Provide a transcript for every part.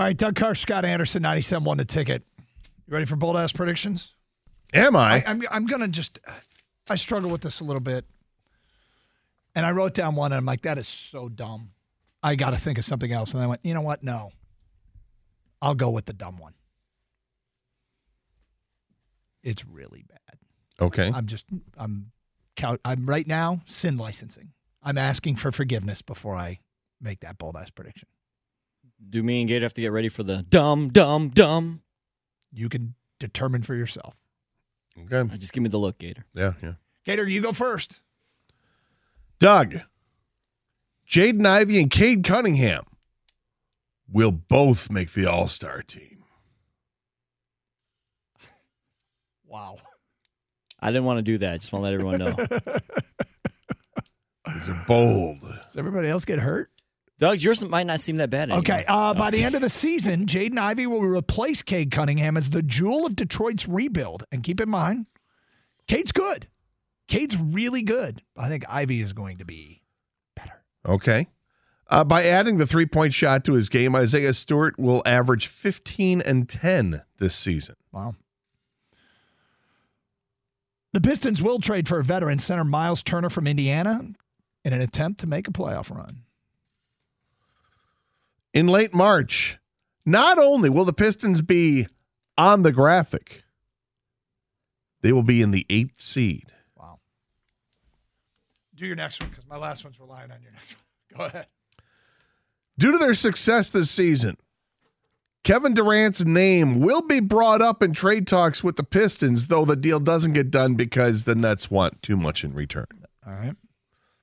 All right, Doug Karsch, Scott Anderson, 97 won the ticket. You ready for bold ass predictions? Am I? I I'm, I'm going to just, I struggle with this a little bit. And I wrote down one and I'm like, that is so dumb. I got to think of something else. And I went, you know what? No. I'll go with the dumb one. It's really bad. okay. I'm just, I'm, I'm right now sin licensing. I'm asking for forgiveness before I make that bold ass prediction. Do me and Gator have to get ready for the dumb, dumb, dumb? You can determine for yourself. Okay. Uh, just give me the look, Gator. Yeah, yeah. Gator, you go first. Doug, Jaden Ivey and Cade Cunningham will both make the All Star team. Wow. I didn't want to do that. I just want to let everyone know. These are bold. Does everybody else get hurt? Doug, yours might not seem that bad anymore. Okay. Uh, by the end of the season, Jaden Ivey will replace Cade Cunningham as the jewel of Detroit's rebuild. And keep in mind, Cade's good. Cade's really good. I think Ivey is going to be better. Okay. Uh, by adding the three point shot to his game, Isaiah Stewart will average 15 and 10 this season. Wow. The Pistons will trade for a veteran center Miles Turner from Indiana in an attempt to make a playoff run. In late March, not only will the Pistons be on the graphic, they will be in the eighth seed. Wow. Do your next one because my last one's relying on your next one. Go ahead. Due to their success this season, Kevin Durant's name will be brought up in trade talks with the Pistons, though the deal doesn't get done because the Nets want too much in return. All right.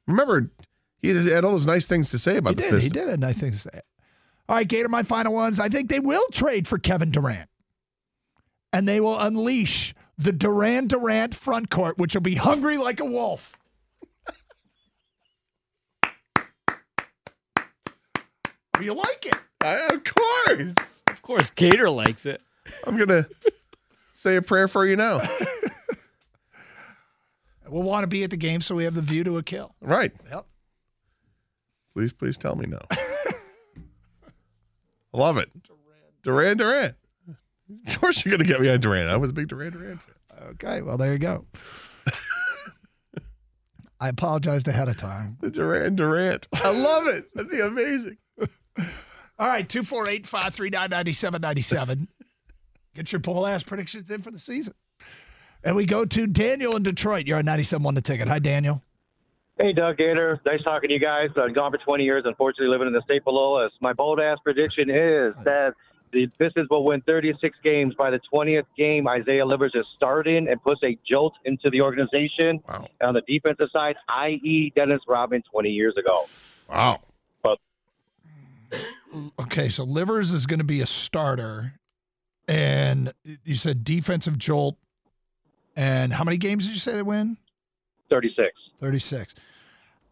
Remember, he had all those nice things to say about He the did. Pistons. He did nice things to say. All right, Gator, my final ones. I think they will trade for Kevin Durant. And they will unleash the Durant Durant front court, which will be hungry like a wolf. Will you like it? I- of course. Of course, Gator likes it. I'm going to say a prayer for you now. We'll want to be at the game so we have the view to a kill. Right. Yep. Please, please tell me no. Love it. Durant, Durant. Of course you're going to get me on Durant. I was a big Durant, Durant fan. Okay, well, there you go. I apologized ahead of time. The Durant, Durant. I love it. That'd be amazing. All right, 248 539 9797. Get your poll ass predictions in for the season. And we go to Daniel in Detroit. You're on 97 on the ticket. Hi, Daniel. Hey, Doug Gator. Nice talking to you guys. I've gone for 20 years, unfortunately, living in the state below us. My bold ass prediction is that the Pistons will win 36 games. By the 20th game, Isaiah Livers is starting and puts a jolt into the organization. Wow. On the defensive side, i.e., Dennis Rodman 20 years ago. Wow. But Okay, so Livers is going to be a starter. And you said defensive jolt. And how many games did you say they win? 36. 36.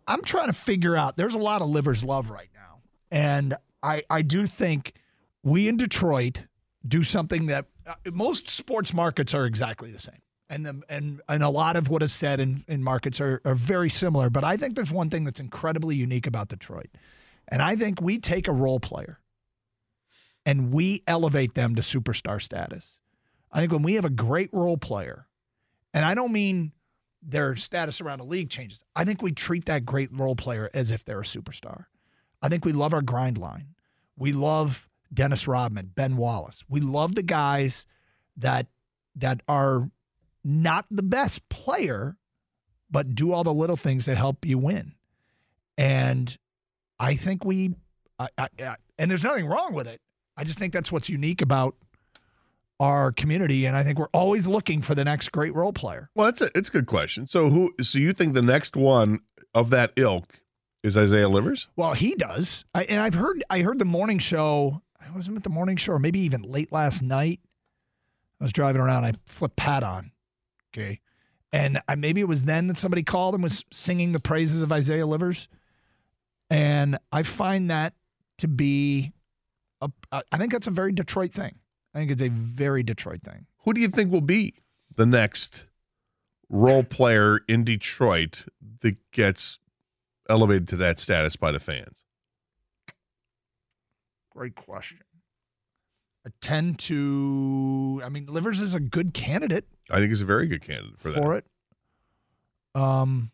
I'm trying to figure out. There's a lot of livers love right now, and I I do think we in Detroit do something that uh, most sports markets are exactly the same, and the and and a lot of what is said in in markets are are very similar. But I think there's one thing that's incredibly unique about Detroit, and I think we take a role player, and we elevate them to superstar status. I think when we have a great role player, and I don't mean their status around the league changes. I think we treat that great role player as if they're a superstar. I think we love our grind line. We love Dennis Rodman, Ben Wallace. We love the guys that that are not the best player, but do all the little things that help you win. And I think we, I, I, I, and there's nothing wrong with it. I just think that's what's unique about our community, and I think we're always looking for the next great role player. Well, that's a it's a good question. So who? So you think the next one of that ilk is Isaiah Livers? Well, he does, I, and I've heard I heard the morning show. I wasn't at the morning show, or maybe even late last night. I was driving around. I flipped Pat on. Okay. And I, maybe it was then that somebody called and was singing the praises of Isaiah Livers. And I find that to be, a, I think that's a very Detroit thing. I think it's a very Detroit thing. Who do you think will be the next role player in Detroit that gets elevated to that status by the fans? Great question. I tend to, I mean, Livers is a good candidate I think he's a very good candidate for that. for it. Um,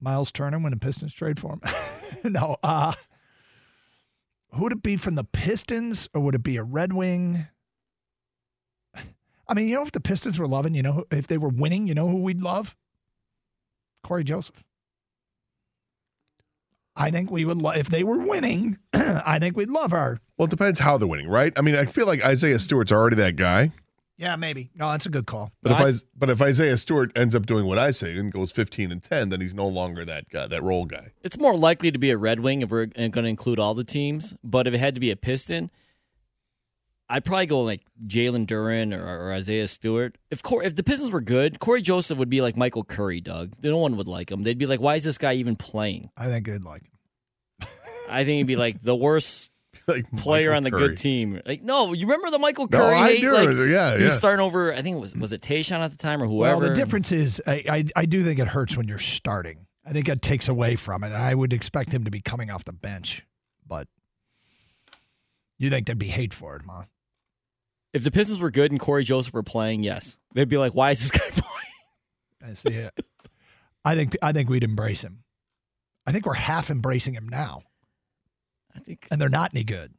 Miles Turner when the Pistons trade for him. no, uh, who would it be from the Pistons or would it be a Red Wing? I mean, you know, if the Pistons were loving, you know, if they were winning, you know who we'd love? Cory Joseph. I think we would love if they were winning. I think we'd love her. Well, it depends how they're winning, right? I mean, I feel like Isaiah Stewart's already that guy. Yeah, maybe. No, that's a good call. But if I- I, but if Isaiah Stewart ends up doing what I say and goes 15 and 10, then he's no longer that guy, that role guy. It's more likely to be a Red Wing if we're going to include all the teams. But if it had to be a Piston, I'd probably go like Jalen Duren or, or Isaiah Stewart. If Cor- if the Pistons were good, Cory Joseph would be like Michael Curry, Doug. No one would like him. They'd be like, why is this guy even playing? I think I'd like him. I think he'd be like the worst like player Michael on the Curry. good team. Like, no, you remember the Michael No, Curry? I hate? do. Like, Yeah, He was yeah. starting over. I think it was was it Tayshaun at the time or whoever. Well, the difference is I, I I do think it hurts when you're starting. I think it takes away from it. I would expect him to be coming off the bench, but you think there'd be hate for it, huh? If the Pistons were good and Cory Joseph were playing, yes, they'd be like, why is this guy playing? I see it. I think I think we'd embrace him. I think we're half embracing him now, I think and they're not any good.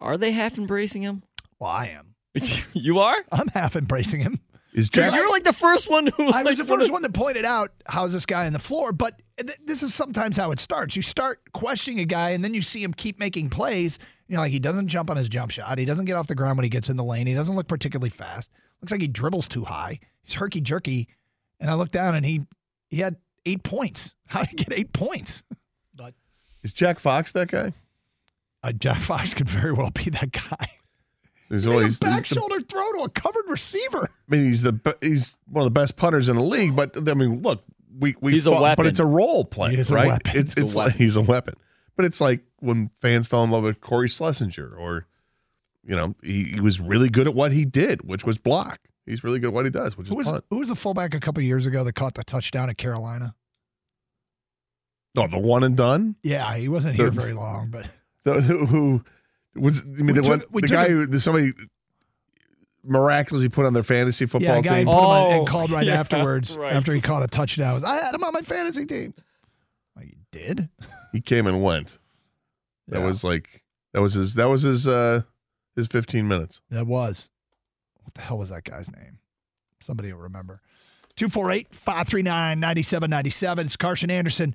are they half embracing him? Well, I am. you are. I'm half embracing him. Is You're, you're like the first one who. I was the first one that pointed out how's this guy on the floor, but th- this is sometimes how it starts. You start questioning a guy, and then you see him keep making plays. You know, like he doesn't jump on his jump shot. He doesn't get off the ground when he gets in the lane. He doesn't look particularly fast. Looks like he dribbles too high. He's herky jerky. And I looked down, and he he had eight points. How did he get eight points? But is Jack Fox that guy? Uh, Jack Fox could very well be that guy. He's always a back he's the- shoulder throw to a covered receiver. I mean, he's the he's one of the best punters in the league. But I mean, look, we we He's a weapon. but it's a role play, He is a right? weapon. It's He's a it's like weapon. he's a weapon. But it's like when fans fell in love with Cory Schlesinger, or you know, he, he was really good at what he did, which was block. He's really good at what he does, which Who is was punt. who was the fullback a couple years ago that caught the touchdown at Carolina? No, the one and done. Yeah, he wasn't The- here very long, but The, who, who was? I mean, the took- one, the guy a- who somebody miraculously put on their fantasy yeah, football a guy team. put him on Oh, and called right yeah, afterwards right. after he caught a touchdown. Was, I had him on my fantasy team. Like, you did? He came and went. That Yeah. was like that was his that was his uh his 15 minutes. That was. What the hell was that guy's name? Somebody will remember. 248 539 9797. It's Carson Anderson.